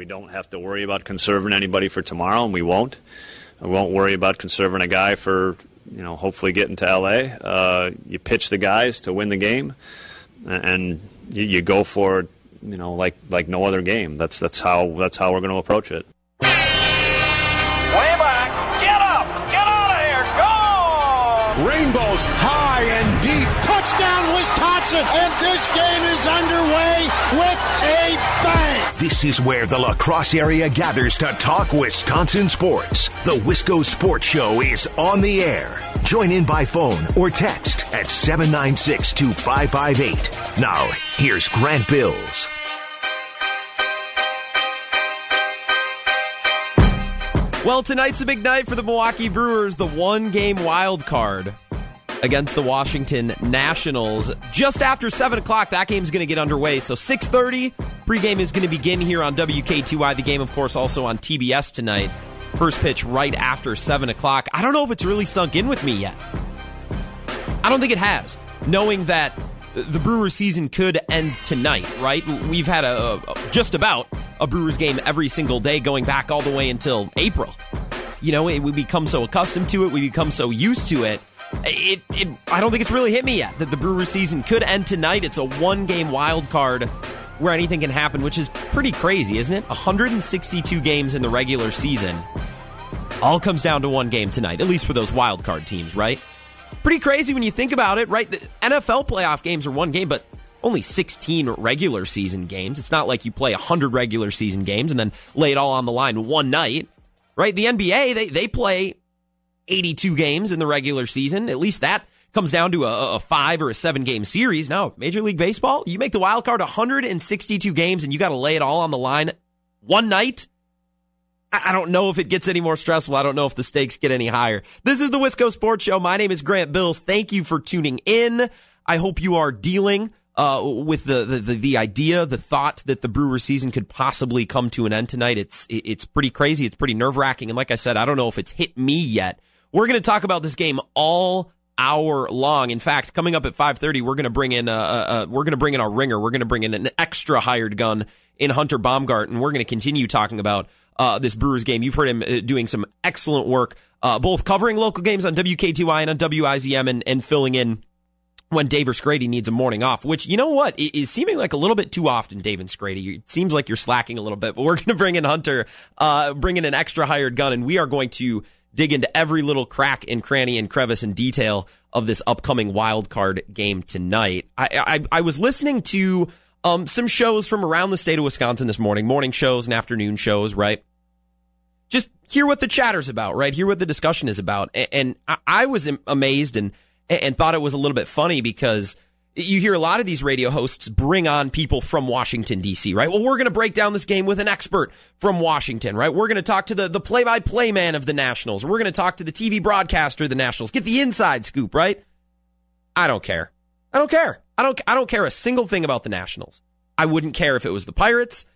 we don't have to worry about conserving anybody for tomorrow, and we won't. We won't worry about conserving a guy for you know hopefully getting to LA. Uh, you pitch the guys to win the game, and you, you go for you know like like no other game. That's that's how that's how we're going to approach it. Wisconsin! And this game is underway with a bang! This is where the La Crosse area gathers to talk Wisconsin sports. The Wisco Sports Show is on the air. Join in by phone or text at 796 2558. Now, here's Grant Bills. Well, tonight's a big night for the Milwaukee Brewers, the one game wild card against the Washington Nationals. Just after 7 o'clock, that game's going to get underway. So 6.30, pregame is going to begin here on WKTY. The game, of course, also on TBS tonight. First pitch right after 7 o'clock. I don't know if it's really sunk in with me yet. I don't think it has. Knowing that the Brewers season could end tonight, right? We've had a, a, just about a Brewers game every single day going back all the way until April. You know, we become so accustomed to it, we become so used to it. It, it I don't think it's really hit me yet that the Brewers season could end tonight. It's a one game wild card where anything can happen, which is pretty crazy, isn't it? 162 games in the regular season. All comes down to one game tonight, at least for those wild card teams, right? Pretty crazy when you think about it, right? The NFL playoff games are one game, but only 16 regular season games. It's not like you play 100 regular season games and then lay it all on the line one night, right? The NBA, they, they play 82 games in the regular season. At least that comes down to a, a five or a seven game series. No, Major League Baseball, you make the wild card 162 games and you got to lay it all on the line one night. I don't know if it gets any more stressful. I don't know if the stakes get any higher. This is the Wisco Sports Show. My name is Grant Bills. Thank you for tuning in. I hope you are dealing uh, with the, the, the idea, the thought that the Brewers season could possibly come to an end tonight. It's it's pretty crazy. It's pretty nerve wracking. And like I said, I don't know if it's hit me yet. We're going to talk about this game all hour long. In fact, coming up at 5:30, we're going to bring in a, a, a we're going to bring in our ringer. We're going to bring in an extra hired gun in Hunter Baumgart, and we're going to continue talking about uh, this Brewers game. You've heard him uh, doing some excellent work, uh, both covering local games on WKTY and on WIZM and, and filling in when Dave Scrady needs a morning off, which, you know what, is seeming like a little bit too often, Dave Scrady. It seems like you're slacking a little bit, but we're going to bring in Hunter, uh, bring in an extra hired gun, and we are going to dig into every little crack and cranny and crevice and detail of this upcoming wild card game tonight. I, I, I was listening to um, some shows from around the state of Wisconsin this morning, morning shows and afternoon shows, right? Just hear what the chatter's about, right? Hear what the discussion is about. And, I was amazed and, and thought it was a little bit funny because you hear a lot of these radio hosts bring on people from Washington, D.C., right? Well, we're going to break down this game with an expert from Washington, right? We're going to talk to the, the play by play man of the Nationals. We're going to talk to the TV broadcaster of the Nationals. Get the inside scoop, right? I don't care. I don't care. I don't, I don't care a single thing about the Nationals. I wouldn't care if it was the Pirates.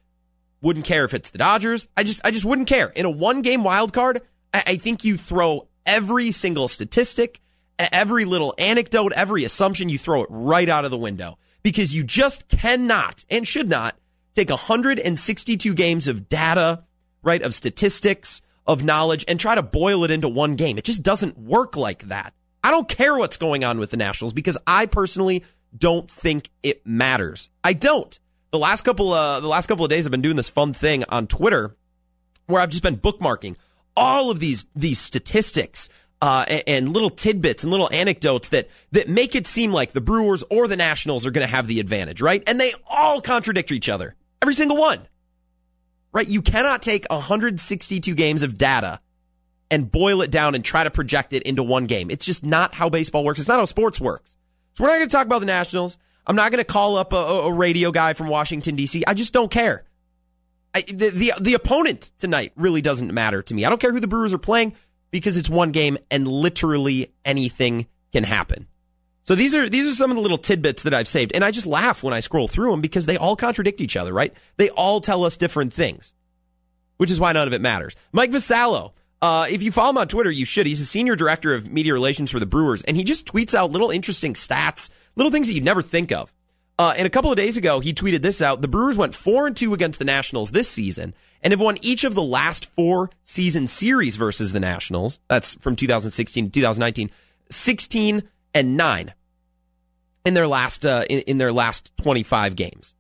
Wouldn't care if it's the Dodgers. I just I just wouldn't care. In a one game wild card, I, I think you throw every single statistic, every little anecdote, every assumption, you throw it right out of the window because you just cannot and should not take 162 games of data, right, of statistics, of knowledge, and try to boil it into one game. It just doesn't work like that. I don't care what's going on with the Nationals because I personally don't think it matters. I don't the last couple uh, the last couple of days I've been doing this fun thing on Twitter where I've just been bookmarking all of these these statistics uh, and, and, little tidbits and little anecdotes that that make it seem like the Brewers or the Nationals are going to have the advantage, right? And they all contradict each other, every single one, right? You cannot take 162 games of data and boil it down and try to project it into one game. It's just not how baseball works. It's not how sports works. So we're not going to talk about the Nationals. I'm not going to call up a, a, radio guy from Washington D.C. I just don't care. I, the, the the opponent tonight really doesn't matter to me. I don't care who the Brewers are playing because it's one game and literally anything can happen. So these are these are some of the little tidbits that I've saved, and I just laugh when I scroll through them because they all contradict each other. Right? They all tell us different things, which is why none of it matters. Mike Vassallo. Uh, if you follow him on Twitter, you should. He's a senior director of media relations for the Brewers, and he just tweets out little interesting stats little things that you'd never think of. Uh, and a couple of days ago, he tweeted this out. The Brewers went 4 and 2 against the Nationals this season and have won each of the last four season series versus the Nationals. That's from 2016 to 2019, 16 and 9 in their last uh, in, in, their last 25 games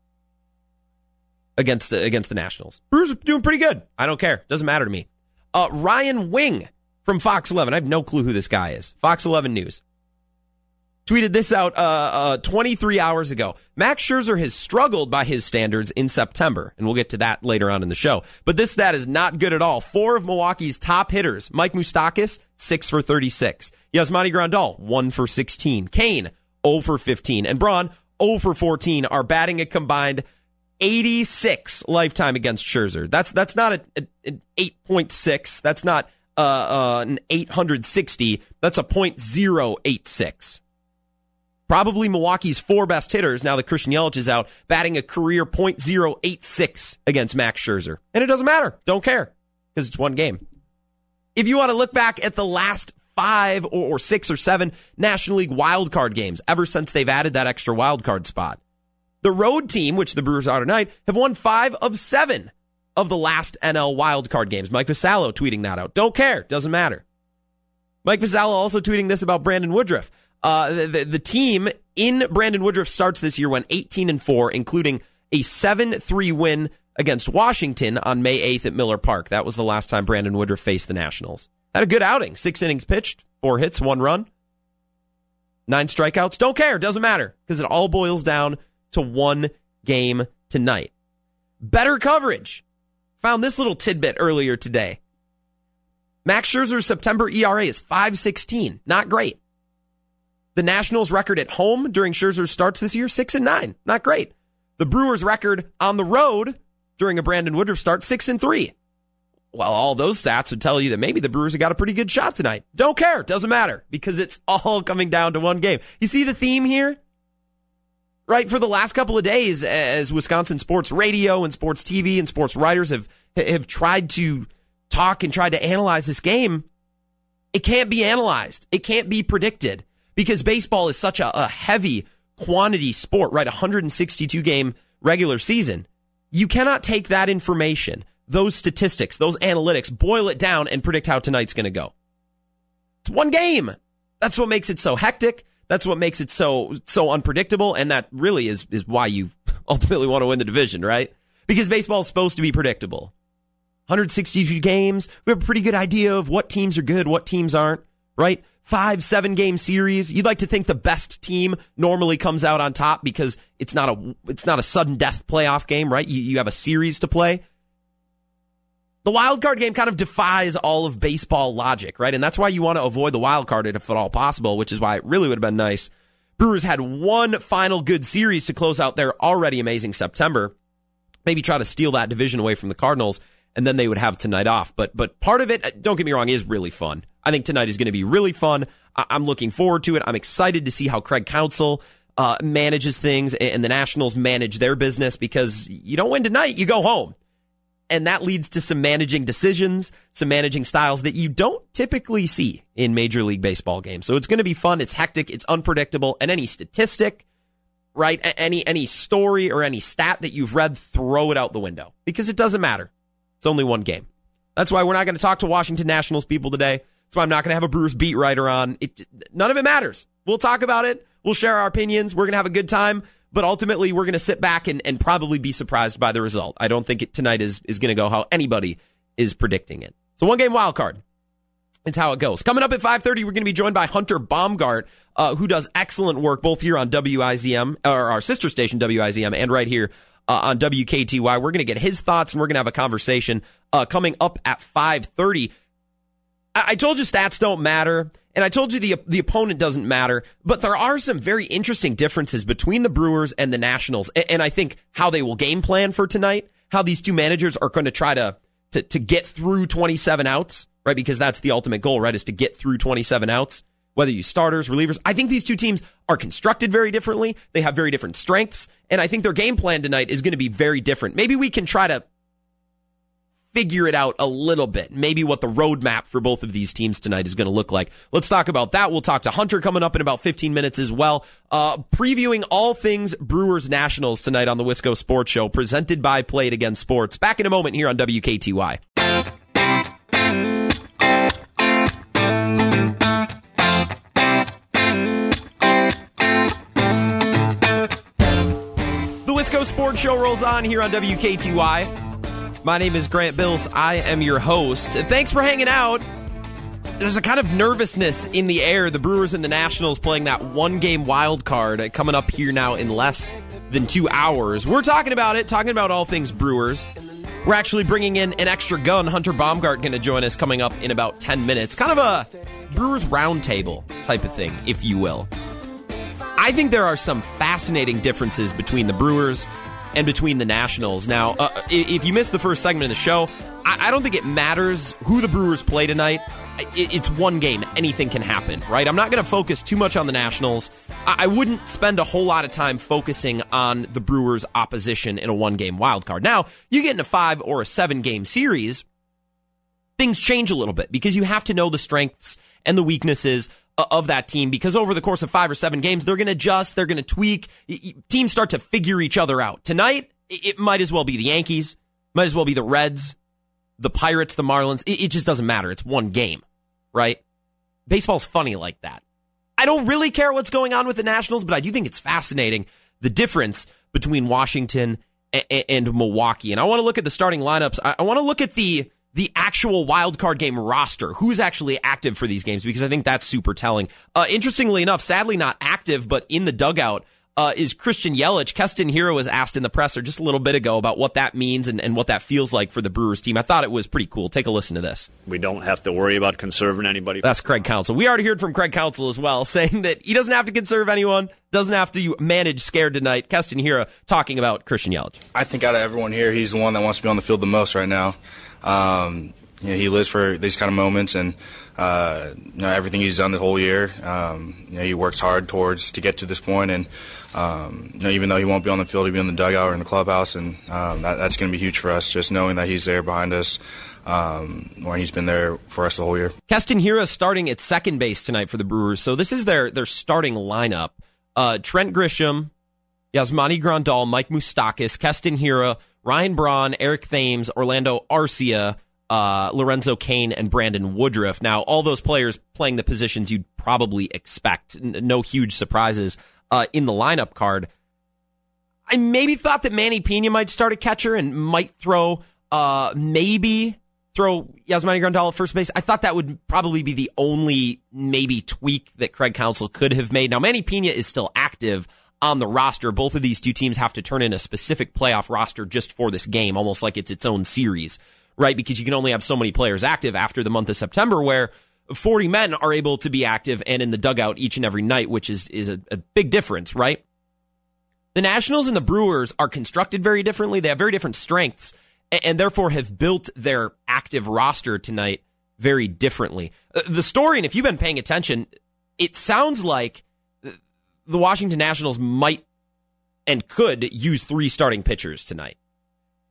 against the, against the Nationals. Brewers are doing pretty good. I don't care. Doesn't matter to me. Uh, Ryan Wing from Fox 11. I have no clue who this guy is. Fox 11 News tweeted this out uh, uh, 23 hours ago. Max Scherzer has struggled by his standards in September, and we'll get to that later on in the show. But this stat is not good at all. Four of Milwaukee's top hitters, Mike Moustakas, 6 for 36. Yasmani Grandal, 1 for 16. Cain, 0 for 15. And Braun, 0 for 14, are batting a combined 86 lifetime against Scherzer. That's that's not a, a, an 8.6. That's not uh, uh, an 860. That's a .086. Probably Milwaukee's four best hitters now that Christian Yelich is out, batting a career .086 against Max Scherzer. And it doesn't matter. Don't care because it's one game. If you want to look back at the last five or, six or seven National League wildcard games ever since they've added that extra wildcard spot, the road team, which the Brewers are tonight, have won five of seven of the last NL wildcard games. Mike Vassallo tweeting that out. Don't care. Doesn't matter. Mike Vassallo also tweeting this about Brandon Woodruff. Uh, the, the, team in Brandon Woodruff starts this year went 18 and 4, including a 7 3 win against Washington on May 8th at Miller Park. That was the last time Brandon Woodruff faced the Nationals. Had a good outing. Six innings pitched, four hits, one run, nine strikeouts. Don't care. Doesn't matter because it all boils down to one game tonight. Better coverage. Found this little tidbit earlier today. Max Scherzer's September ERA is 516. Not great. The Nationals record at home during Scherzer's starts this year, six and nine. Not great. The Brewers record on the road during a Brandon Woodruff start, six and three. Well, all those stats would tell you that maybe the Brewers have got a pretty good shot tonight. Don't care. Doesn't matter because it's all coming down to one game. You see the theme here? Right. For the last couple of days, as Wisconsin sports radio and sports TV and sports writers have, have tried to talk and tried to analyze this game, it can't be analyzed. It can't be predicted because baseball is such a, a heavy quantity sport, right? 162 game regular season. You cannot take that information, those statistics, those analytics, boil it down and predict how tonight's going to go. It's one game. That's what makes it so hectic. That's what makes it so so unpredictable, and that really is is why you ultimately want to win the division, right? Because baseball is supposed to be predictable. 162 games. We have a pretty good idea of what teams are good, what teams aren't, right? Five, seven game series. You'd like to think the best team normally comes out on top because it's not a it's not a sudden death playoff game, right? You you have a series to play. The wild card game kind of defies all of baseball logic, right? And that's why you want to avoid the wild card if at all possible, which is why it really would have been nice. Brewers had one final good series to close out their already amazing September. Maybe try to steal that division away from the Cardinals, and then they would have tonight off. But but part of it, don't get me wrong, is really fun. I think tonight is going to be really fun. I- am looking forward to it. I'm excited to see how Craig Counsell uh, manages things and the Nationals manage their business because you don't win tonight, you go home. And that leads to some managing decisions, some managing styles that you don't typically see in Major League Baseball games. So it's going to be fun. It's hectic. It's unpredictable. And any statistic, right? Any, any story or any stat that you've read, throw it out the window because it doesn't matter. It's only one game. That's why we're not going to talk to Washington Nationals people today. That's why I'm not going to have a Brewers beat writer on. It, none of it matters. We'll talk about it. We'll share our opinions. We're going to have a good time. But ultimately, we're going to sit back and, and probably be surprised by the result. I don't think it tonight is, is going to go how anybody is predicting it. So one game wild card. It's how it goes. Coming up at 5.30, we're going to be joined by Hunter Baumgart, uh, who does excellent work both here on WIZM, or our sister station WIZM, and right here uh, on WKTY. We're going to get his thoughts, and we're going to have a conversation uh, coming up at 5.30. I told you stats don't matter, and I told you the the opponent doesn't matter, but there are some very interesting differences between the Brewers and the Nationals, and, I think how they will game plan for tonight, how these two managers are going to try to to to get through 27 outs, right? Because that's the ultimate goal, right? Is to get through 27 outs. Whether you starters, relievers, I think these two teams are constructed very differently. They have very different strengths, and I think their game plan tonight is going to be very different. Maybe we can try to figure it out a little bit. Maybe what the roadmap for both of these teams tonight is going to look like. Let's talk about that. We'll talk to Hunter coming up in about 15 minutes as well. Uh, previewing all things Brewers Nationals tonight on the Wisco Sports Show, presented by Play It Again Sports. Back in a moment here on WKTY. Sports Show rolls on here on WKTY. My name is Grant Bills. I am your host. Thanks for hanging out. There's a kind of nervousness in the air. The Brewers and the Nationals playing that one game wild card coming up here now in less than two hours. We're talking about it, talking about all things Brewers. We're actually bringing in an extra gun. Hunter Baumgart going to join us coming up in about 10 minutes. Kind of a Brewers roundtable type of thing, if you will. I think there are some fascinating differences between the Brewers and between the Nationals. Now, uh, if you missed the first segment of the show, I, I don't think it matters who the Brewers play tonight. It, it's one game. Anything can happen, right? I'm not going to focus too much on the Nationals. I, I wouldn't spend a whole lot of time focusing on the Brewers' opposition in a one game wild card. Now, you get in a five or a seven game series, things change a little bit because you have to know the strengths and the weaknesses of that team because over the course of five or seven games, they're going to adjust, they're going to tweak. Teams start to figure each other out. Tonight, it might as well be the Yankees, might as well be the Reds, the Pirates, the Marlins. It just doesn't matter. It's one game, right? Baseball's funny like that. I don't really care what's going on with the Nationals, but I do think it's fascinating the difference between Washington and Milwaukee. And I want to look at the starting lineups. I want to look at the the actual wild card game roster. Who's actually active for these games? Because I think that's super telling. Uh, interestingly enough, sadly not active, but in the dugout. Uh, is Christian Yelich. Keston Hiura was asked in the presser just a little bit ago about what that means and, and what that feels like for the Brewers team. I thought it was pretty cool. Take a listen to this. We don't have to worry about conserving anybody. That's Craig Counsell. We already heard from Craig Counsell as well, saying that he doesn't have to conserve anyone, doesn't have to manage scared tonight. Keston Hiura talking about Christian Yelich. I think out of everyone here, he's the one that wants to be on the field the most right now. Um, you know, he lives for these kind of moments, and uh, you know everything he's done the whole year. Um, you know, he works hard towards to get to this point, and um, you know, even though he won't be on the field, he'll be in the dugout or in the clubhouse, and um, that, that's going to be huge for us. Just knowing that he's there behind us, um, when he's been there for us the whole year. Keston Hiura starting at second base tonight for the Brewers, so this is their their starting lineup. Uh, Trent Grisham, Yasmani Grandal, Mike Moustakas, Keston Hiura, Ryan Braun, Eric Thames, Orlando Arcia uh, Lorenzo Cain and Brandon Woodruff. Now, all those players playing the positions you'd probably expect. N- no huge surprises uh, in the lineup card. I maybe thought that Manny Piña might start a catcher and might throw, uh, maybe throw Yasmani Grandal at first base. I thought that would probably be the only maybe tweak that Craig Counsell could have made. Now, Manny Piña is still active on the roster. Both of these two teams have to turn in a specific playoff roster just for this game, almost like it's its own series right? Because you can only have so many players active after the month of September, where 40 men are able to be active and in the dugout each and every night, which is, is a, a big difference, right? The Nationals and the Brewers are constructed very differently. They have very different strengths and, and therefore have built their active roster tonight very differently. Uh, the story, and if you've been paying attention, it sounds like the Washington Nationals might and could use three starting pitchers tonight.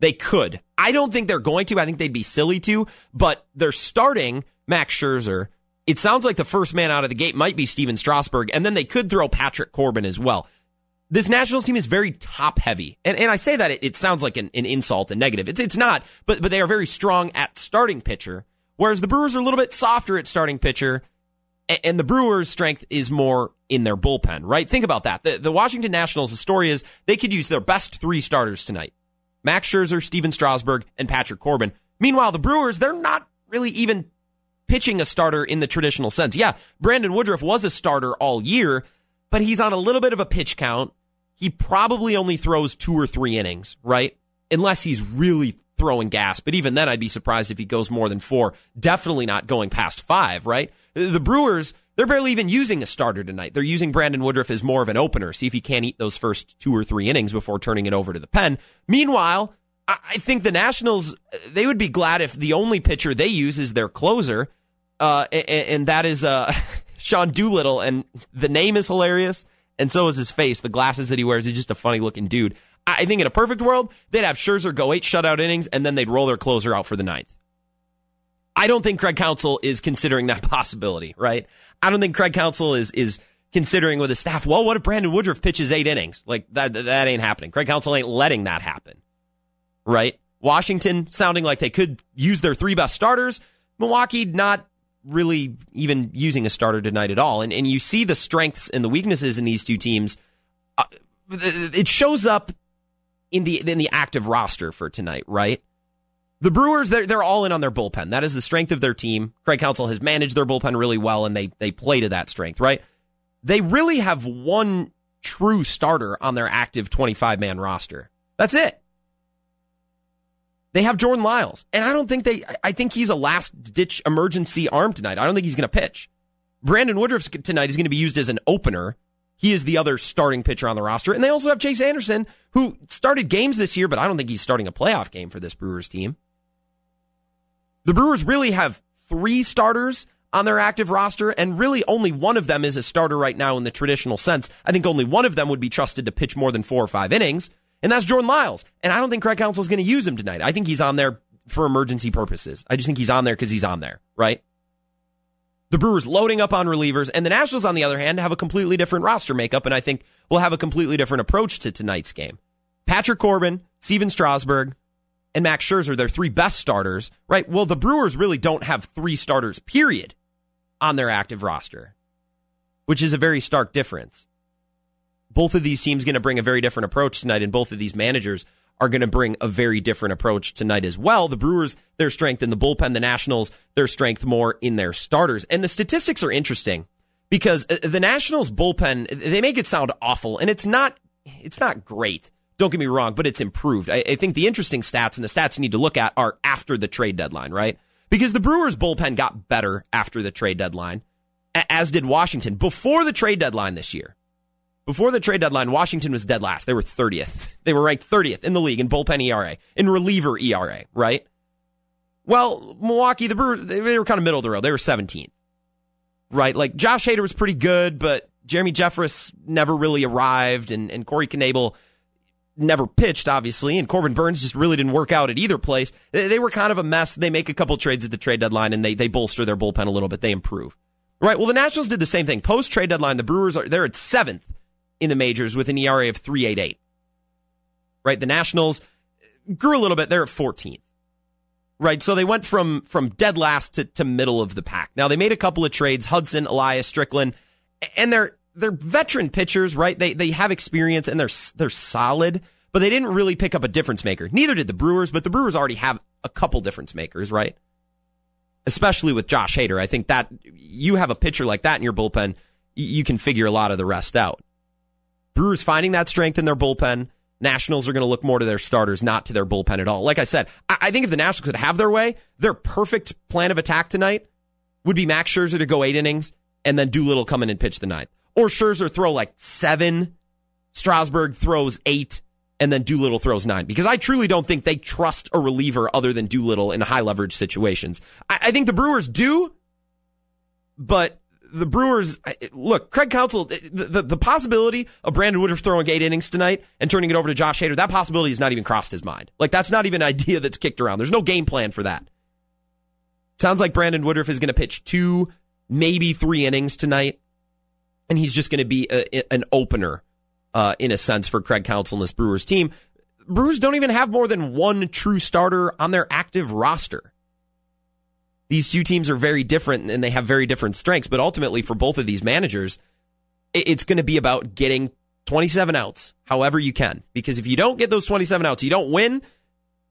They could. I don't think they're going to. I think they'd be silly to, but they're starting Max Scherzer. It sounds like the first man out of the gate might be Stephen Strasburg, and then they could throw Patrick Corbin as well. This Nationals team is very top heavy. And, and I say that it, it sounds like an, an insult and negative. It's, it's not, but, but they are very strong at starting pitcher, whereas the Brewers are a little bit softer at starting pitcher and the Brewers' strength is more in their bullpen, right? Think about that. The, the Washington Nationals, the story is they could use their best three starters tonight. Max Scherzer, Stephen Strasburg, and Patrick Corbin. Meanwhile, the Brewers, they're not really even pitching a starter in the traditional sense. Yeah, Brandon Woodruff was a starter all year, but he's on a little bit of a pitch count. He probably only throws two or three innings, right? Unless he's really throwing gas. But even then, I'd be surprised if he goes more than four. Definitely not going past five, right? The Brewers, they're barely even using a starter tonight. They're using Brandon Woodruff as more of an opener. See if he can't eat those first two or three innings before turning it over to the pen. Meanwhile, I think the Nationals, they would be glad if the only pitcher they use is their closer, uh, and, and, that is uh, Sean Doolittle. And the name is hilarious, and so is his face. The glasses that he wears, he's just a funny looking dude. I think in a perfect world, they'd have Scherzer go eight shutout innings and then they'd roll their closer out for the ninth. I don't think Craig Counsell is considering that possibility, right? I don't think Craig Counsell is is considering with his staff, well, what if Brandon Woodruff pitches eight innings? Like that that ain't happening. Craig Counsell ain't letting that happen. Right? Washington sounding like they could use their three best starters. Milwaukee not really even using a starter tonight at all. And and you see the strengths and the weaknesses in these two teams. Uh, it shows up in the in the active roster for tonight, right? The Brewers, they're, they're all in on their bullpen. That is the strength of their team. Craig Counsell has managed their bullpen really well, and they they play to that strength, right? They really have one true starter on their active 25 man roster. That's it. They have Jordan Lyles, and I don't think they. I think he's a last ditch emergency arm tonight. I don't think he's going to pitch. Brandon Woodruff tonight is going to be used as an opener. He is the other starting pitcher on the roster, and they also have Chase Anderson, who started games this year, but I don't think he's starting a playoff game for this Brewers team. The Brewers really have three starters on their active roster, and really only one of them is a starter right now in the traditional sense. I think only one of them would be trusted to pitch more than four or five innings and that's Jordan Lyles. And I don't think Craig Counsell is going to use him tonight. I think he's on there for emergency purposes. I just think he's on there because he's on there, right? The Brewers loading up on relievers, and the Nationals, on the other hand, have a completely different roster makeup, and I think will have a completely different approach to tonight's game. Patrick Corbin, Stephen Strasburg, and Max Scherzer, their three best starters, right? Well, the Brewers really don't have three starters, period, on their active roster, which is a very stark difference both of these teams going to bring a very different approach tonight, and both of these managers are going to bring a very different approach tonight as well. The Brewers, their strength in the bullpen, the Nationals, their strength more in their starters. And the statistics are interesting because uh, the Nationals bullpen, they make it sound awful, and it's not, it's not great. Don't get me wrong, but it's improved. I, I think the interesting stats and the stats you need to look at are after the trade deadline, right? Because the Brewers bullpen got better after the trade deadline, as did Washington before the trade deadline this year. Before the trade deadline, Washington was dead last. They were 30th. They were ranked 30th in the league in bullpen ERA, in reliever ERA, right? Well, Milwaukee, the Brewers, they were kind of middle of the road. They were 17th, right? Like Josh Hader was pretty good, but Jeremy Jeffress never really arrived, and, and Corey Knebel never pitched, obviously, and Corbin Burnes just really didn't work out at either place. They, they were kind of a mess. They make a couple trades at the trade deadline, and they, they bolster their bullpen a little bit. They improve. Right. Well, the Nationals did the same thing. Post trade deadline, the Brewers are they're at seventh in the majors with an ERA of 3.88. Right? The Nationals grew a little bit. They're at 14th. Right? So they went from from dead last to, to middle of the pack. Now they made a couple of trades, Hudson, Elias, Strickland, and they're they're veteran pitchers, right? They they have experience and they're they're solid, but they didn't really pick up a difference maker. Neither did the Brewers, but the Brewers already have a couple difference makers, right? Especially with Josh Hader. I think that you have a pitcher like that in your bullpen, you can figure a lot of the rest out. Brewers finding that strength in their bullpen. Nationals are going to look more to their starters, not to their bullpen at all. Like I said, I think if the Nationals could have their way, their perfect plan of attack tonight would be Max Scherzer to go eight innings and then Doolittle come in and pitch the ninth. Or Scherzer throw like seven, Strasburg throws eight, and then Doolittle throws nine. Because I truly don't think they trust a reliever other than Doolittle in high leverage situations. I, I think the Brewers do, but the Brewers look, Craig Counsell, the, the, the, possibility of Brandon Woodruff throwing eight innings tonight and turning it over to Josh Hader, that possibility has not even crossed his mind. Like that's not even an idea that's kicked around. There's no game plan for that. Sounds like Brandon Woodruff is going to pitch two, maybe three innings tonight, and he's just going to be a, an opener, uh, in a sense, for Craig Counsell and this Brewers team. Brewers don't even have more than one true starter on their active roster these two teams are very different and they have very different strengths. But ultimately, for both of these managers, it's going to be about getting 27 outs, however you can. Because if you don't get those 27 outs, you don't win.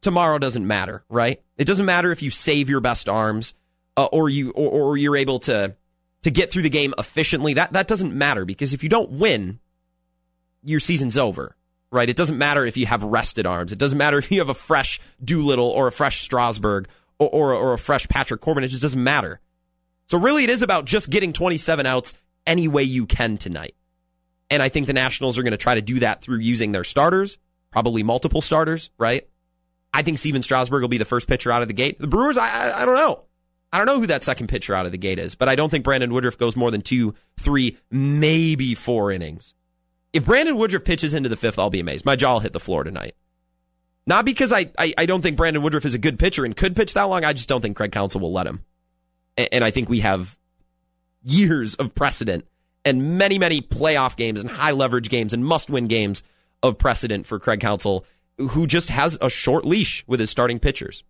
Tomorrow doesn't matter, right? It doesn't matter if you save your best arms uh, or you or, or you're able to to get through the game efficiently. That that doesn't matter because if you don't win, your season's over right? It doesn't matter if you have rested arms. It doesn't matter if you have a fresh Doolittle or a fresh Strasburg or, or, or a fresh Patrick Corbin. It just doesn't matter. So really, it is about just getting 27 outs any way you can tonight. And I think the Nationals are going to try to do that through using their starters, probably multiple starters, right? I think Stephen Strasburg will be the first pitcher out of the gate. The Brewers, I, I, I don't know. I don't know who that second pitcher out of the gate is, but I don't think Brandon Woodruff goes more than two, three, maybe four innings. if Brandon Woodruff pitches into the fifth, I'll be amazed. My jaw will hit the floor tonight. Not because I, I, I don't think Brandon Woodruff is a good pitcher and could pitch that long. I just don't think Craig Counsell will let him. And, and I think we have years of precedent and many, many playoff games and high leverage games and must win games of precedent for Craig Counsell, who just has a short leash with his starting pitchers.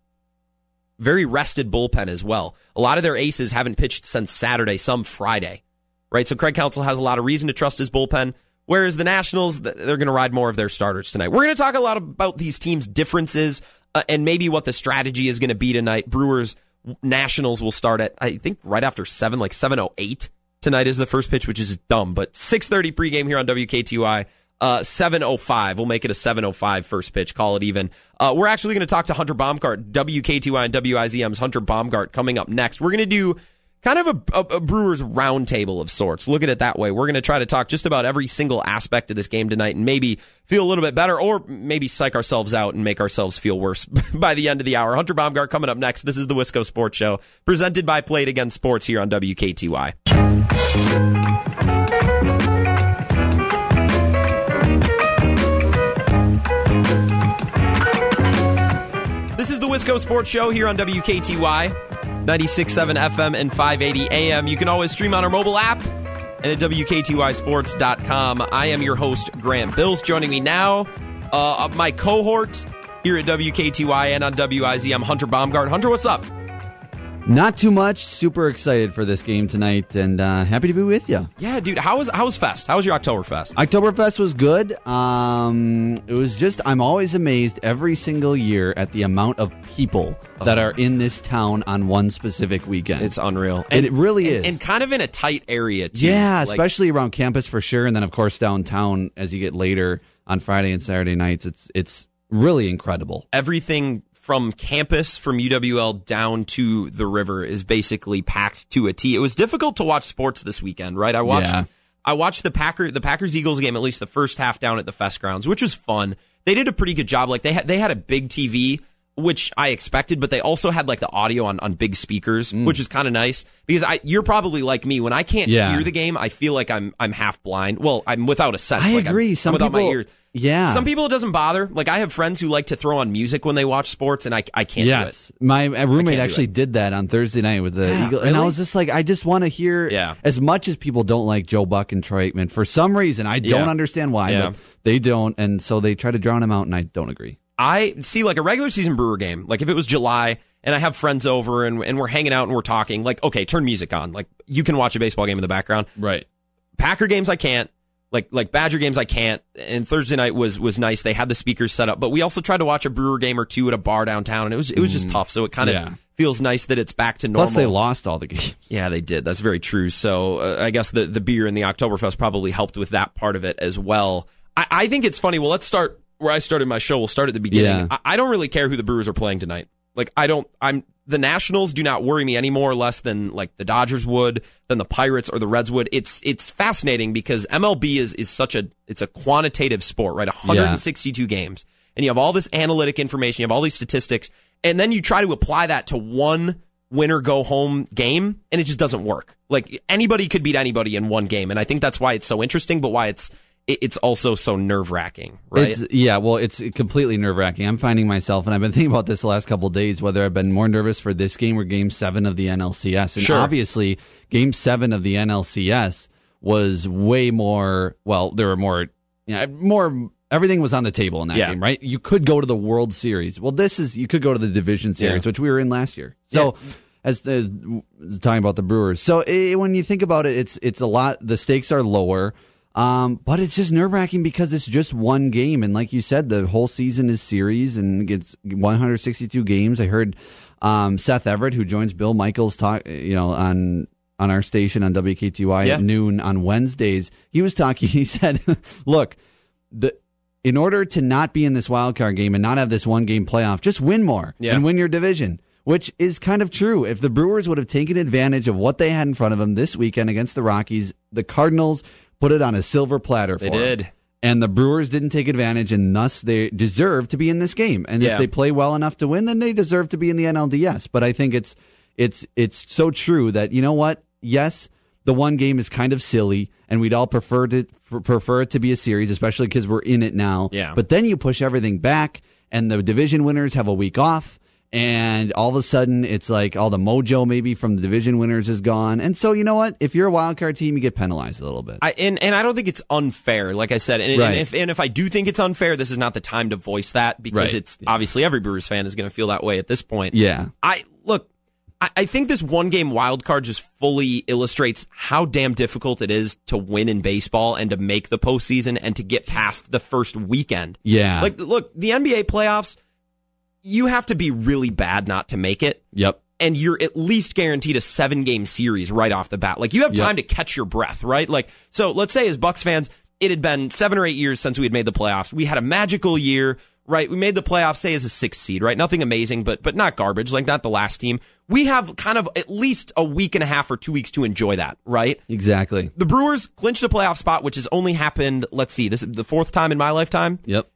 Very rested bullpen as well. A lot of their aces haven't pitched since Saturday, some Friday, right? So Craig Counsell has a lot of reason to trust his bullpen. Whereas the Nationals, they're going to ride more of their starters tonight. We're going to talk a lot about these teams' differences uh, and maybe what the strategy is going to be tonight. Brewers Nationals will start at I think right after seven, like seven oh eight tonight is the first pitch, which is dumb. But six thirty pregame here on WKTY. Uh, 705. We'll make it a 705 first pitch. Call it even. Uh, we're actually going to talk to Hunter Baumgart, WKTY and WIZM's Hunter Baumgart coming up next. We're going to do kind of a, a, a Brewers roundtable of sorts. Look at it that way. We're going to try to talk just about every single aspect of this game tonight and maybe feel a little bit better or maybe psych ourselves out and make ourselves feel worse by the end of the hour. Hunter Baumgart coming up next. This is the Wisco Sports Show presented by Play It Again Sports here on WKTY. This is the Wisco Sports Show here on WKTY. 96.7 FM and 580 AM. You can always stream on our mobile app and at WKTYSports.com. I am your host, Grant Bills. Joining me now, uh, my cohort here at WKTY and on WIZ, I'm Hunter Baumgart. Hunter, what's up? Not too much. Super excited for this game tonight, and uh, happy to be with you. Yeah, dude. How was how was Fest? How was your Oktoberfest? Oktoberfest was good. Um, it was just I'm always amazed every single year at the amount of people that are in this town on one specific weekend. It's unreal. And, it really and, is, and kind of in a tight area too. yeah, Like, especially around campus for sure, and then of course downtown as you get later on Friday and Saturday nights. It's it's really incredible. everything from campus from UWL down to the river is basically packed to a T. It was difficult to watch sports this weekend, right? I watched Yeah. I watched the Packer the Packers Eagles game at least the first half down at the Fest grounds, which was fun. They did a pretty good job. Like they had they had a big TV which I expected, but they also had like the audio on, on big speakers, which is kind of nice because I you're probably like me when I can't Mm. Yeah. hear the game, I feel like I'm I'm half blind. Well, I'm without a sense. I Like, I'm- agree. I'm Some without my ears. Yeah. Some people it doesn't bother. Like I have friends who like to throw on music when they watch sports, and I I can't do it. Yes, my roommate actually did that on Thursday night with the Yeah, Eagle, and I was just like, I just want to hear. Yeah. As much as people don't like Joe Buck and Troy Aikman, for some reason, I don't Yeah. understand why, Yeah. but they don't, and so they try to drown him out, and I don't agree. I see like a regular season Brewer game. Like if it was July and I have friends over and and we're hanging out and we're talking, like okay, turn music on. Like you can watch a baseball game in the background. Right. Packer games I can't. Like like Badger games I can't. And Thursday night was was nice. They had the speakers set up, but we also tried to watch a Brewer game or two at a bar downtown, and it was it was just tough. So it kind of Mm. Yeah. feels nice that it's back to normal. Plus, they lost all the games. Yeah, they did. That's very true. So uh, I guess the, the beer and the Oktoberfest probably helped with that part of it as well. I, I think it's funny. Well, let's start where I started my show. We'll start at the beginning. Yeah. I, I don't really care who the Brewers are playing tonight. Like I don't. I'm the Nationals do not worry me any more or less than like the Dodgers would, than the Pirates or the Reds would. It's it's fascinating because MLB is is such a it's a quantitative sport, right? 162 games, and you have all this analytic information, you have all these statistics, and then you try to apply that to one winner go home game and it just doesn't work. Like anybody could beat anybody in one game and I think that's why it's so interesting but why it's it- it's also so nerve-wracking, right? It's, yeah, well, it's completely nerve wracking. I'm finding myself, and I've been thinking about this the last couple of days, whether I've been more nervous for this game or Game Seven of the NLCS. And Sure. obviously, Game Seven of the NLCS was way more. Well, there were more, you know, more. Everything was on the table in that Yeah. game, right? You could go to the World Series. Well, this is you could go to the Division Series, Yeah. which we were in last year. So. As, as talking about the Brewers, so eh, when you think about it, it's it's a lot. The stakes are lower. Um, but it's just nerve wracking because it's just one game, and like you said, the whole season is series and it's 162 games. I heard um, Seth Everett, who joins Bill Michaels, talk, you know, on on our station on WKTY Yeah. at noon on Wednesdays. He was talking. He said, "Look, the in order to not be in this wild card game and not have this one game playoff, just win more Yeah. and win your division." Which is kind of true. If the Brewers would have taken advantage of what they had in front of them this weekend against the Rockies, the Cardinals put it on a silver platter for They did. And the Brewers didn't take advantage, and thus they deserve to be in this game. And Yeah. if they play well enough to win, then they deserve to be in the NLDS. But I think it's it's it's so true that you know what? Yes, the one game is kind of silly, and we'd all prefer to prefer it to be a series, especially because we're in it now. Yeah. But then you push everything back, and the division winners have a week off. And all of a sudden, it's like all the mojo maybe from the division winners is gone. And so, you know what? If you're a wild card team, you get penalized a little bit. I, and and I don't think it's unfair. Like I said, and, Right. and if and if I do think it's unfair, this is not the time to voice that because Right. it's obviously every Brewers fan is going to feel that way at this point. Yeah. I look. I, I think this one game wild card just fully illustrates how damn difficult it is to win in baseball and to make the postseason and to get past the first weekend. Yeah. Like, look, the NBA playoffs, you have to be really bad not to make it yep. and you're at least guaranteed a seven game series right off the bat. Like you have Yep. time to catch your breath, right? Like, so let's say as Bucks fans, it had been seven or eight years since we had made the playoffs. We had a magical year, right? We made the playoffs, say as a sixth seed, right? Nothing amazing, but, but not garbage, like not the last team. We have kind of at least a week and a half or two weeks to enjoy that, right? Exactly. The Brewers clinched a playoff spot, which has only happened, let's see, this is the fourth time in my lifetime. Yep.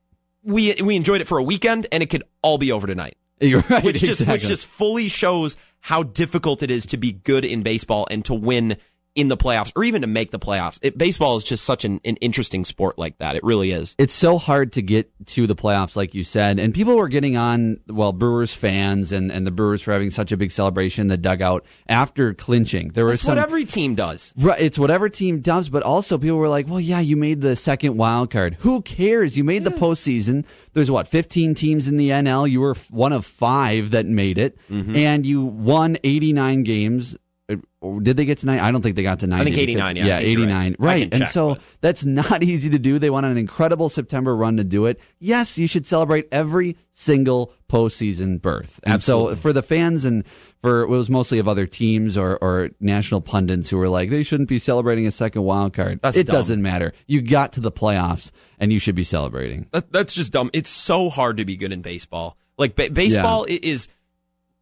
We, we enjoyed it for a weekend and it could all be over tonight You're right. which just which just fully shows how difficult it is to be good in baseball and to win in the playoffs or even to make the playoffs. It, baseball is just such an, an interesting sport like that. It really is. it's so hard to get to the playoffs, like you said. And people were getting on, well, Brewers fans and, and the Brewers for having such a big celebration in the dugout after clinching. There was some. what every team does. Right, it's whatever team does, but also people were like, "Well, yeah, you made the second wild card. Who cares? You made the postseason. There's what 15 teams in the NL. You were one of five that made it, Mm-hmm. and you won 89 games. Did they get to nine? I don't think they got to 90. think 89, because- yeah, I 89. right. Right, and check, so but- that's not easy to do. They went on an incredible September run to do it. Yes, you should celebrate every single postseason berth. And Absolutely. so for the fans and for it was mostly of other teams or, or national pundits who were like, they shouldn't be celebrating a second wild card. That's it dumb. doesn't matter. You got to the playoffs and you should be celebrating. That, that's just dumb. It's so hard to be good in baseball. Like ba- baseball i- is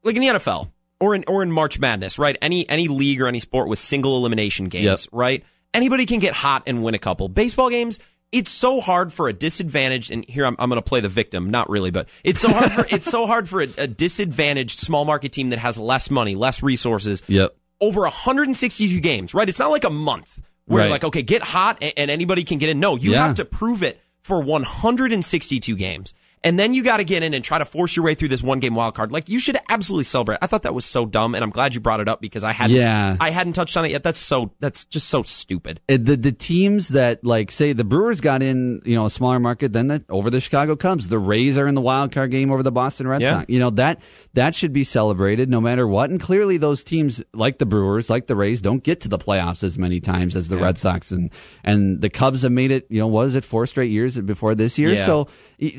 like in the NFL or in or in March Madness, right? Any any league or any sport with single elimination games, Yep. right? Anybody can get hot and win a couple. Baseball games, it's so hard for a disadvantaged and here I'm, I'm going to play the victim, not really, but it's so hard for it's so hard for a, a disadvantaged small market team that has less money, less resources, Yep. over 162 games, right? It's not like a month where Right. like, okay, get hot and, and anybody can get in. No, you Yeah. have to prove it for 162 games. And then you got to get in and try to force your way through this one game wild card. Like you should absolutely celebrate. I thought that was so dumb, and I'm glad you brought it up because I hadn't. Yeah. I hadn't touched on it yet. That's so. That's just so stupid. The the teams that like say the Brewers got in, you know, a smaller market than the over the Chicago Cubs. The Rays are in the wild card game over the Boston Red Yeah. Sox. You know that that should be celebrated no matter what. And clearly, those teams like the Brewers, like the Rays, don't get to the playoffs as many times as the Red Sox and and the Cubs have made it. You know, was it four straight years before this year? Yeah. So y-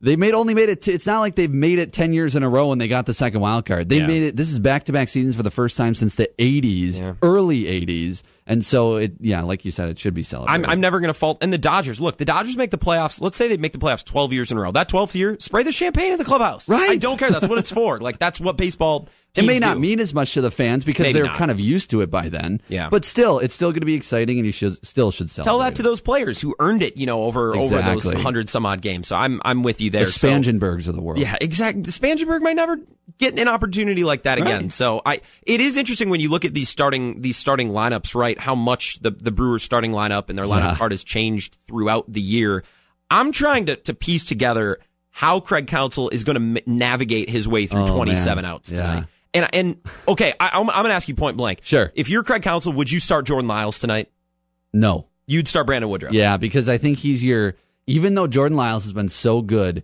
They made only made it. T- it's not like they've made it ten years in a row and they got the second wild card. They Yeah. made it. This is back to back seasons for the first time since the '80s, Yeah. early '80s, and so it. Yeah, like you said, it should be celebrated. I'm, I'm never going to fault. And the Dodgers, look, the Dodgers make the playoffs. Let's say they make the playoffs 12 years in a row. That 12th year, spray the champagne in the clubhouse. Right. I don't care. That's what it's for. Like that's what baseball. It may not do. mean as much to the fans because Maybe they're not. kind of used to it by then. Yeah. but still, it's still going to be exciting, and you should still should celebrate. Tell that to those players who earned it, you know, over over those hundred some odd games. So I'm I'm with you there. the So- Spangenbergs of the world. Yeah, exactly. Spangenberg might never get an opportunity like that again. So I, it is interesting when you look at these starting these starting lineups, right? How much the the Brewers starting lineup and their lineup Yeah. card has changed throughout the year. I'm trying to to piece together how Craig Counsell is going to m- navigate his way through Oh, 27 man. outs Yeah. And and okay, I, I'm, I'm going to ask you point blank. Sure. If you're Craig Counsell, would you start Jordan Lyles tonight? No. You'd start Brandon Woodruff. Yeah, because I think he's your. Even though Jordan Lyles has been so good,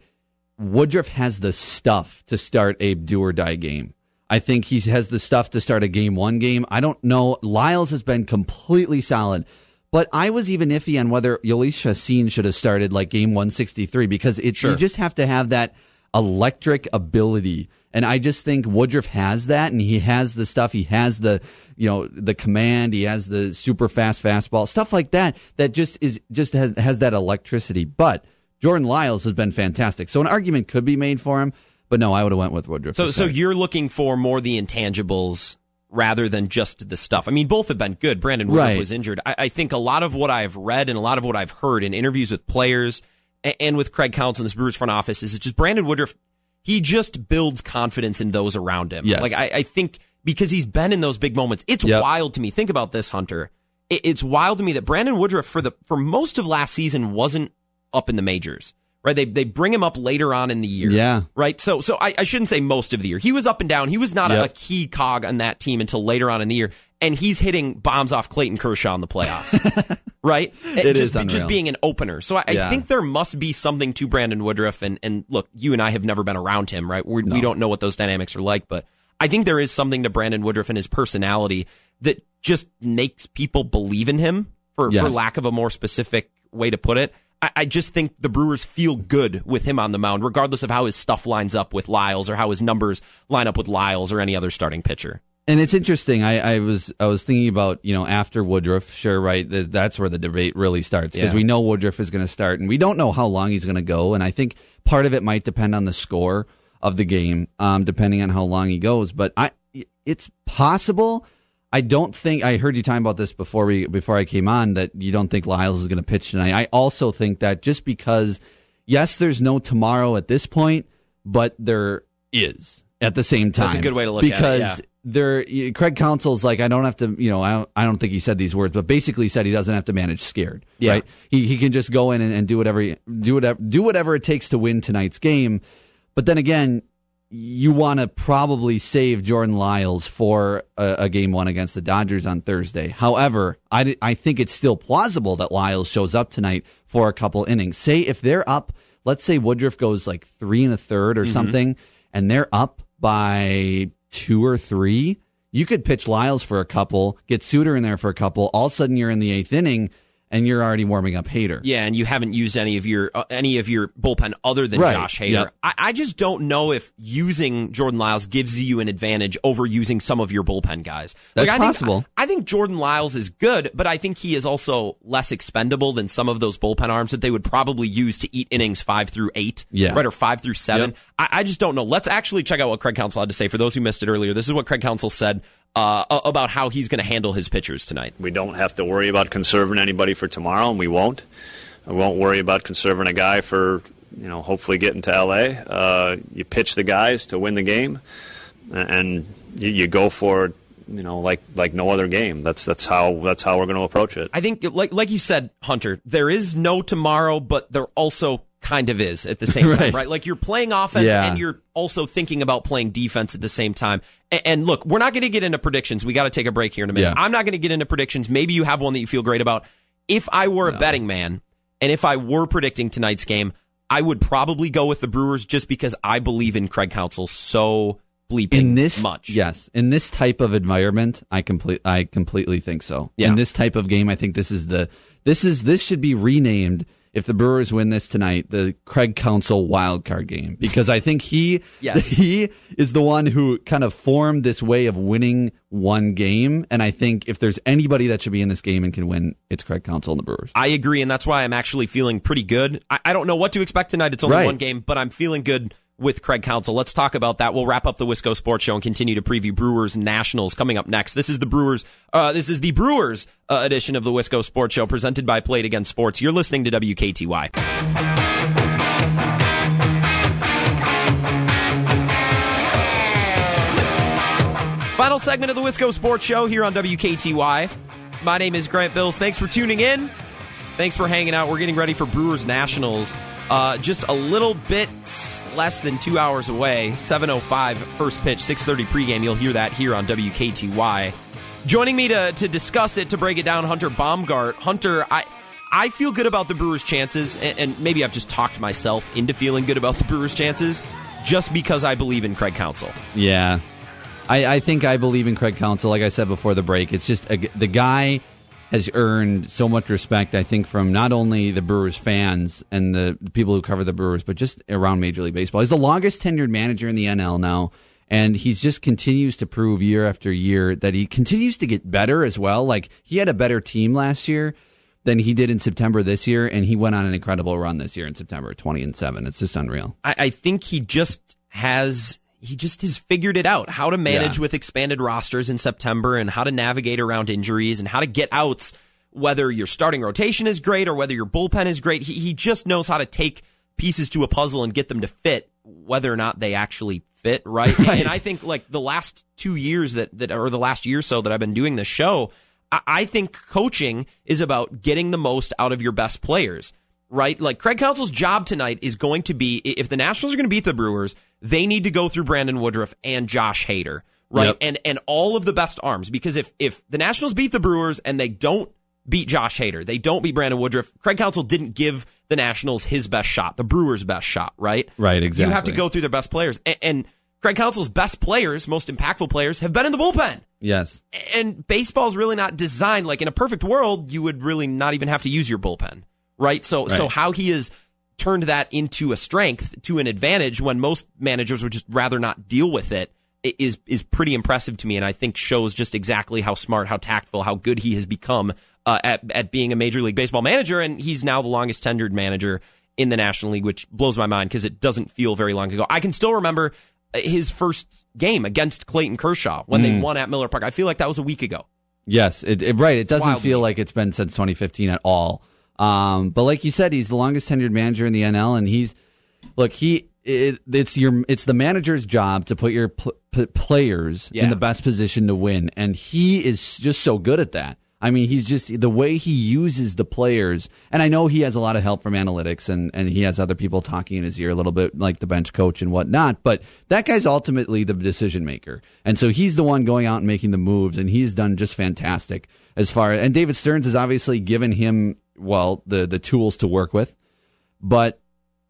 Woodruff has the stuff to start a do or die game. I think he has the stuff to start a game one game. I don't know. Lyles has been completely solid. But I was even iffy on whether Jhoulys Chacin should have started like game 163 because it, Sure. you just have to have that electric ability. And I just think Woodruff has that and he has the stuff. He has the, you know, the command. He has the super fast fastball, stuff like that, that just is, just has, has that electricity. But Jordan Lyles has been fantastic. So an argument could be made for him. But no, I would have went with Woodruff. So, so you're looking for more the intangibles rather than just the stuff. I mean, both have been good. Brandon Woodruff Right. was injured. I, I think a lot of what I've read and a lot of what I've heard in interviews with players and with Craig Counsell in this Brewers front office is just Brandon Woodruff. He just builds confidence in those around him. Yes. Like I, I think because he's been in those big moments. It's Yep. wild to me. Think about this, Hunter. It- It's wild to me that Brandon Woodruff for the for most of last season wasn't up in the majors. Right? They they bring him up later on in the year. Yeah. Right. So so I, I shouldn't say most of the year. He was up and down. He was not a, a key cog on that team until later on in the year. And he's hitting bombs off Clayton Kershaw in the playoffs. right? It just, is just being an opener. So I, I think there must be something to Brandon Woodruff. And, and look, you and I have never been around him, right? We're, We don't know what those dynamics are like, but I think there is something to Brandon Woodruff and his personality that just makes people believe in him, for, Yes. for lack of a more specific way to put it. I, I just think the Brewers feel good with him on the mound, regardless of how his stuff lines up with Lyles or how his numbers line up with Lyles or any other starting pitcher. And it's interesting. I, I was I was thinking about you know after Woodruff, sure, right. That's where the debate really starts because Yeah. we know Woodruff is going to start, and we don't know how long he's going to go. And I think part of it might depend on the score of the game, um, depending on how long he goes. But I, it's possible. I don't think I heard you talking about this before we before I came on that you don't think Lyles is going to pitch tonight. I also think that just because yes, there's no tomorrow at this point, but there is at the same time. That's a good way to look at it, because. There Craig Counsell's like I don't have to you know I don't, I don't think he said these words but basically said he doesn't have to manage scared Yeah. right he he can just go in and, and do whatever he- do whatever do whatever it takes to win tonight's game but then again you want to probably save Jordan Lyles for a, a game one against the Dodgers on Thursday. However, I, I think it's still plausible that Lyles shows up tonight for a couple innings. Say if they're up, let's say Woodruff goes like three and a third or mm-hmm. something, and they're up by two or three, you could pitch Lyles for a couple, get Suter in there for a couple. All of a sudden, you're in the eighth inning, and you're already warming up Hader. Yeah, and you haven't used any of your uh, any of your bullpen other than Right, Josh Hader. yep. I, I just don't know if using Jordan Lyles gives you an advantage over using some of your bullpen guys. That's I possible. Think, I think Jordan Lyles is good, but I think he is also less expendable than some of those bullpen arms that they would probably use to eat innings five through eight, Yeah. right, or five through seven. Yep. I, I just don't know. Let's actually check out what Craig Counsell had to say. For those who missed it earlier, this is what Craig Counsell said uh, about how he's going to handle his pitchers tonight. We don't have to worry about conserving anybody for tomorrow, and we won't. We won't worry about conserving a guy for, you know, hopefully getting to LA. Uh, you pitch the guys to win the game, and you, you go for it, you know, like like no other game. That's that's how that's how we're going to approach it. I think, like like you said, Hunter, there is no tomorrow, but there also kind of is at the same time, Right. right? Like you're playing offense Yeah. and you're also thinking about playing defense at the same time. And, and look, we're not going to get into predictions. We got to take a break here in a minute. Yeah. I'm not going to get into predictions. Maybe you have one that you feel great about. If I were a betting man and if I were predicting tonight's game, I would probably go with the Brewers just because I believe in Craig Counsell so bleeping in this much. yes in this type of environment i complete i completely think so Yeah. in this type of game i think this is the this is this should be renamed if the brewers win this tonight the craig counsell wild card game because i think he Yes. he is the one who kind of formed this way of winning one game and i think if there's anybody that should be in this game and can win it's craig counsell and the brewers I agree, and that's why I'm actually feeling pretty good. I, I don't know what to expect tonight. It's only Right. one game, but I'm feeling good with Craig Counsell. Let's talk about that. We'll wrap up the Wisco Sports Show and continue to preview Brewers Nationals coming up next. This is the Brewers. Uh, this is the Brewers uh, edition of the Wisco Sports Show presented by Play It Again Sports. You're listening to WKTY. Final segment of the Wisco Sports Show here on WKTY. My name is Grant Bills. Thanks for tuning in. Thanks for hanging out. We're getting ready for Brewers Nationals. Uh, just a little bit less than two hours away. 7.05 first pitch, 6.30 pregame. You'll hear that here on WKTY. Joining me to, to discuss it, to break it down, Hunter Baumgart. Hunter, I, I feel good about the Brewers' chances, and, maybe I've just talked myself into feeling good about the Brewers' chances just because I believe in Craig Counsell. Yeah. I, I think I believe in Craig Counsell. Like I said before the break, it's just a, the guy has earned so much respect, I think, from not only the Brewers fans and the people who cover the Brewers, but just around Major League Baseball. He's the longest tenured manager in the NL now. And he's just continues to prove year after year that he continues to get better as well. Like he had a better team last year than he did in September this year, and he went on an incredible run this year in September, twenty and seven. It's just unreal. I, I think he just has he just has figured it out how to manage Yeah. with expanded rosters in September and how to navigate around injuries and how to get outs whether your starting rotation is great or whether your bullpen is great he, he just knows how to take pieces to a puzzle and get them to fit whether or not they actually fit, right? Right. And I think like the last two years that, that or the last year or so that I've been doing this show, I, I think coaching is about getting the most out of your best players, right? Like Craig Counsell's job tonight is going to be if the Nationals are going to beat the Brewers, they need to go through Brandon Woodruff and Josh Hader, right? Yep. And and all of the best arms because if if the Nationals beat the Brewers and they don't beat Josh Hader, they don't beat Brandon Woodruff, Craig Counsell didn't give the Nationals his best shot, the Brewers' best shot, right? Right, exactly. You have to go through their best players. And, and Craig Counsell's best players, most impactful players, have been in the bullpen. Yes. And baseball's really not designed like in a perfect world, you would really not even have to use your bullpen, right? So, so how he has turned that into a strength, to an advantage, when most managers would just rather not deal with it is is pretty impressive to me, and I think shows just exactly how smart, how tactful, how good he has become uh, at at being a major league baseball manager, and he's now the longest tenured manager in the National League, which blows my mind because it doesn't feel very long ago. I can still remember his first game against Clayton Kershaw when Mm. they won at Miller Park. I feel like that was a week ago. Yes, it, it- right. It doesn't feel like it's been since 2015 at all. Um, but like you said, he's the longest tenured manager in the NL, and he's look he. It, it's your it's the manager's job to put your pl- p- players Yeah. in the best position to win, and he is just so good at that. I mean, he's just the way he uses the players, and I know he has a lot of help from analytics, and and he has other people talking in his ear a little bit, like the bench coach and whatnot. But that guy's ultimately the decision maker, and so he's the one going out and making the moves, and he's done just fantastic as far. And David Stearns has obviously given him well the the tools to work with, but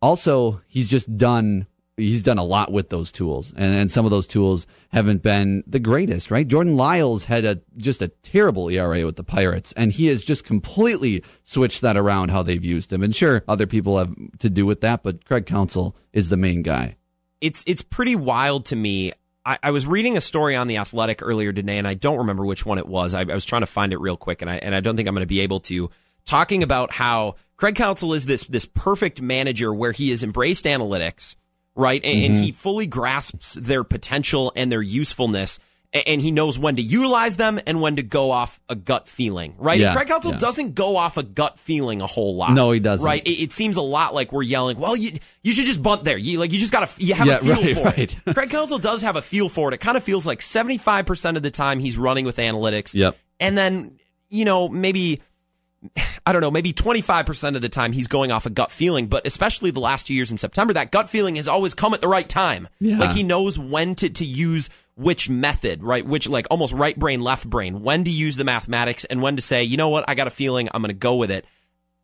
also he's just done he's done a lot with those tools and, and some of those tools haven't been the greatest right jordan lyles had a just a terrible era with the pirates and he has just completely switched that around how they've used him and sure other people have to do with that but craig counsell is the main guy it's it's pretty wild to me. I, I was reading a story on the Athletic earlier today, and I don't remember which one it was. I, I was trying to find it real quick, and I and I don't think I'm going to be able to. Talking about how Craig Counsell is this this perfect manager where he has embraced analytics, right, and, and he mm-hmm. fully grasps their potential and their usefulness, and he knows when to utilize them and when to go off a gut feeling, right? Yeah, Craig Counsell yeah. doesn't go off a gut feeling a whole lot. No, he doesn't. Right? It, it seems a lot like we're yelling. Well, you you should just bunt there. You like you just got to you have Yeah, a feel right, for right. it. Craig Counsell does have a feel for it. It kind of feels like seventy five percent of the time he's running with analytics. Yep. And then you know maybe I don't know, maybe 25% of the time he's going off a gut feeling, but especially the last two years in September, that gut feeling has always come at the right time. Yeah. Like he knows when to, to use which method, right? Which like almost right brain, left brain, when to use the mathematics and when to say, you know what, I got a feeling, I'm going to go with it.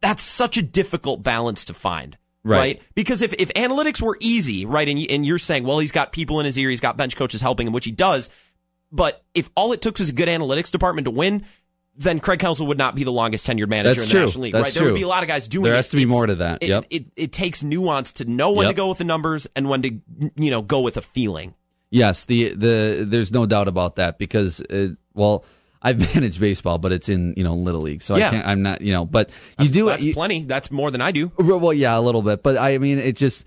That's such a difficult balance to find. Right. Right. Because if, if analytics were easy, right, and, and you're saying, well, he's got people in his ear, he's got bench coaches helping him, which he does, but if all it took was a good analytics department to win, then Craig Counsell would not be the longest tenured manager That's in the true. National League. That's right? There would be a lot of guys doing There it. has to be It's- more to that. It, Yep. it, it takes nuance to know when to go with the numbers and when to, you know, go with a feeling. Yes, the the there's no doubt about that because uh, well, I've managed baseball, but it's in you know little league, so Yeah. I can't. I'm not you know, but you do That's you, plenty. That's more than I do. well, yeah, a little bit, but I mean, it just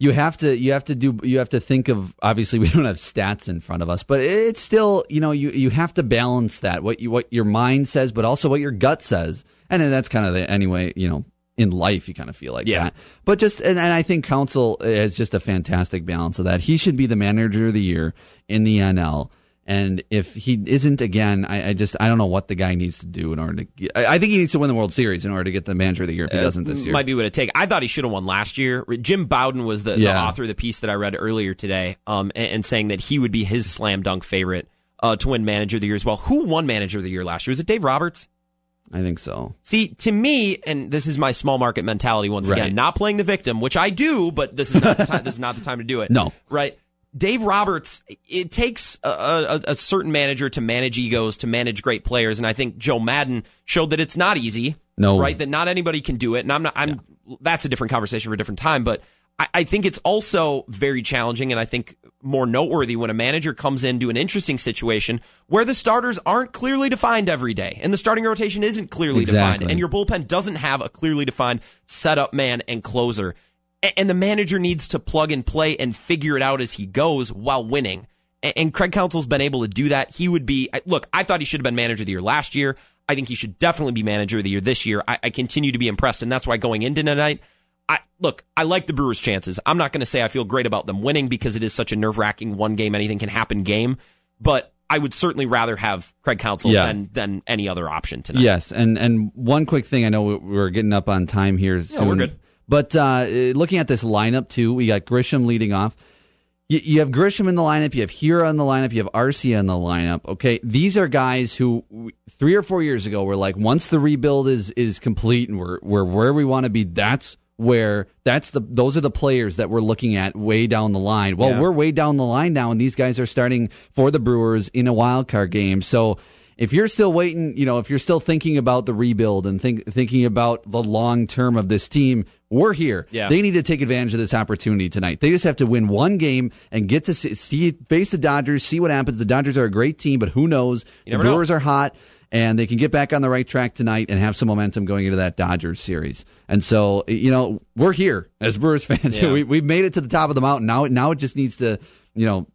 you have to you have to do you have to think of obviously we don't have stats in front of us, but it's still you know you you have to balance that what you what your mind says, but also what your gut says, and then that's kind of the anyway you know. In life, you kind of feel like Yeah. that, but just and, and I think Counsell has just a fantastic balance of that. He should be the manager of the year in the NL, and if he isn't again, I, I just I don't know what the guy needs to do in order to. Get, I, I think he needs to win the World Series in order to get the manager of the year. If he doesn't this year, Might be what it take. I thought he should have won last year. Jim Bowden was the, the author of the piece that I read earlier today, um, and, and saying that he would be his slam dunk favorite uh, to win manager of the year as well. Who won manager of the year last year? Was it Dave Roberts? I think so. See, to me, and this is my small market mentality once Right. again, not playing the victim, which I do, but this is not the time. this is not the time to do it. No. right? Dave Roberts. It takes a, a, a certain manager to manage egos, to manage great players, and I think Joe Maddon showed that it's not easy. No. right? That not anybody can do it, and I'm not. I'm. That's a different conversation for a different time, but. I, I think it's also very challenging, and I think more noteworthy when a manager comes into an interesting situation where the starters aren't clearly defined every day, and the starting rotation isn't clearly defined, and your bullpen doesn't have a clearly defined setup man and closer. And the manager needs to plug and play and figure it out as he goes while winning. And Craig Counsell's been able to do that. He would be, look, I thought he should have been manager of the year last year. I think he should definitely be manager of the year this year. I, I continue to be impressed. And that's why going into tonight, I look, I like the Brewers' chances. I'm not going to say I feel great about them winning because it is such a nerve wracking one game, anything can happen game. But I would certainly rather have Craig Counsell Yeah. than than any other option tonight. Yes, and and one quick thing. I know we- we're getting up on time here. soon, we're good. But uh, looking at this lineup too, we got Grisham leading off. You, you have Grisham in the lineup. You have Hiura in the lineup. You have Arcia in the lineup. Okay, these are guys who three or four years ago were like, once the rebuild is is complete and we're we're where we want to be, that's where that's the those are the players that we're looking at way down the line. Well, Yeah. we're way down the line now, and these guys are starting for the Brewers in a wild card game. So if you're still waiting, you know, if you're still thinking about the rebuild and think, thinking about the long term of this team, we're here. Yeah. They need to take advantage of this opportunity tonight. They just have to win one game and get to see, see face the Dodgers, see what happens. The Dodgers are a great team, but who knows? The never know. Brewers are hot. And they can get back on the right track tonight and have some momentum going into that Dodgers series. And so, you know, we're here as Brewers fans. Yeah. we, we've made it to the top of the mountain. Now, now it just needs to, you know,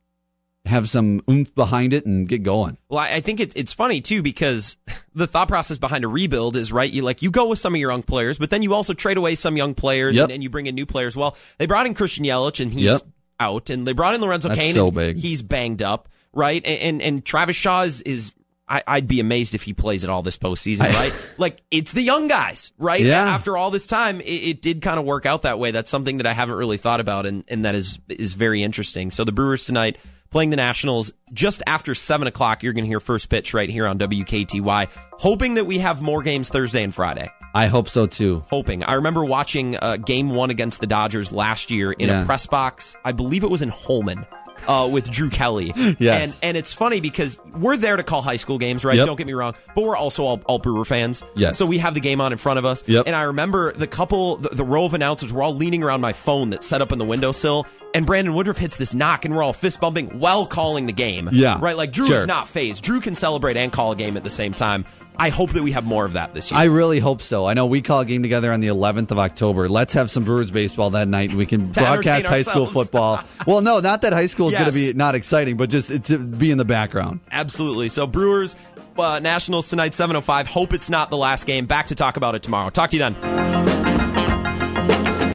have some oomph behind it and get going. Well, I think it's it's funny too because the thought process behind a rebuild is right. You like you go with some of your young players, but then you also trade away some young players Yep. and, and you bring in new players. Well, they brought in Christian Yelich and he's Yep. out, and they brought in Lorenzo That's Cain. so big. He's banged up, right? And and, and Travis Shaw is. is I, I'd be amazed if he plays at all this postseason, right? like it's the young guys, right? Yeah. After all this time, it, it did kind of work out that way. That's something that I haven't really thought about, and, and that is is very interesting. So the Brewers tonight playing the Nationals just after seven o'clock. You're going to hear first pitch right here on WKTY. Hoping that we have more games Thursday and Friday. I hope so too. Hoping. I remember watching uh, Game One against the Dodgers last year in Yeah. a press box. I believe it was in Holmen. Uh, with Drew Kelly, Yes. and and it's funny because we're there to call high school games, right? Yep. Don't get me wrong, but we're also all, all Brewer fans. Yes. So we have the game on in front of us. Yep. And I remember the couple, the, the row of announcers were all leaning around my phone that's set up in the windowsill, and Brandon Woodruff hits this knock, and we're all fist bumping while calling the game. Yeah. Right? Like Drew Sure. is not phased. Drew can celebrate and call a game at the same time. I hope that we have more of that this year. I really hope so. I know we call a game together on the 11th of October. Let's have some Brewers baseball that night, and we can broadcast high school football. well, no, not that high school is going to be not exciting, but just to be in the background. Absolutely. So Brewers, uh, Nationals tonight, 7.05. Hope it's not the last game. Back to talk about it tomorrow. Talk to you then.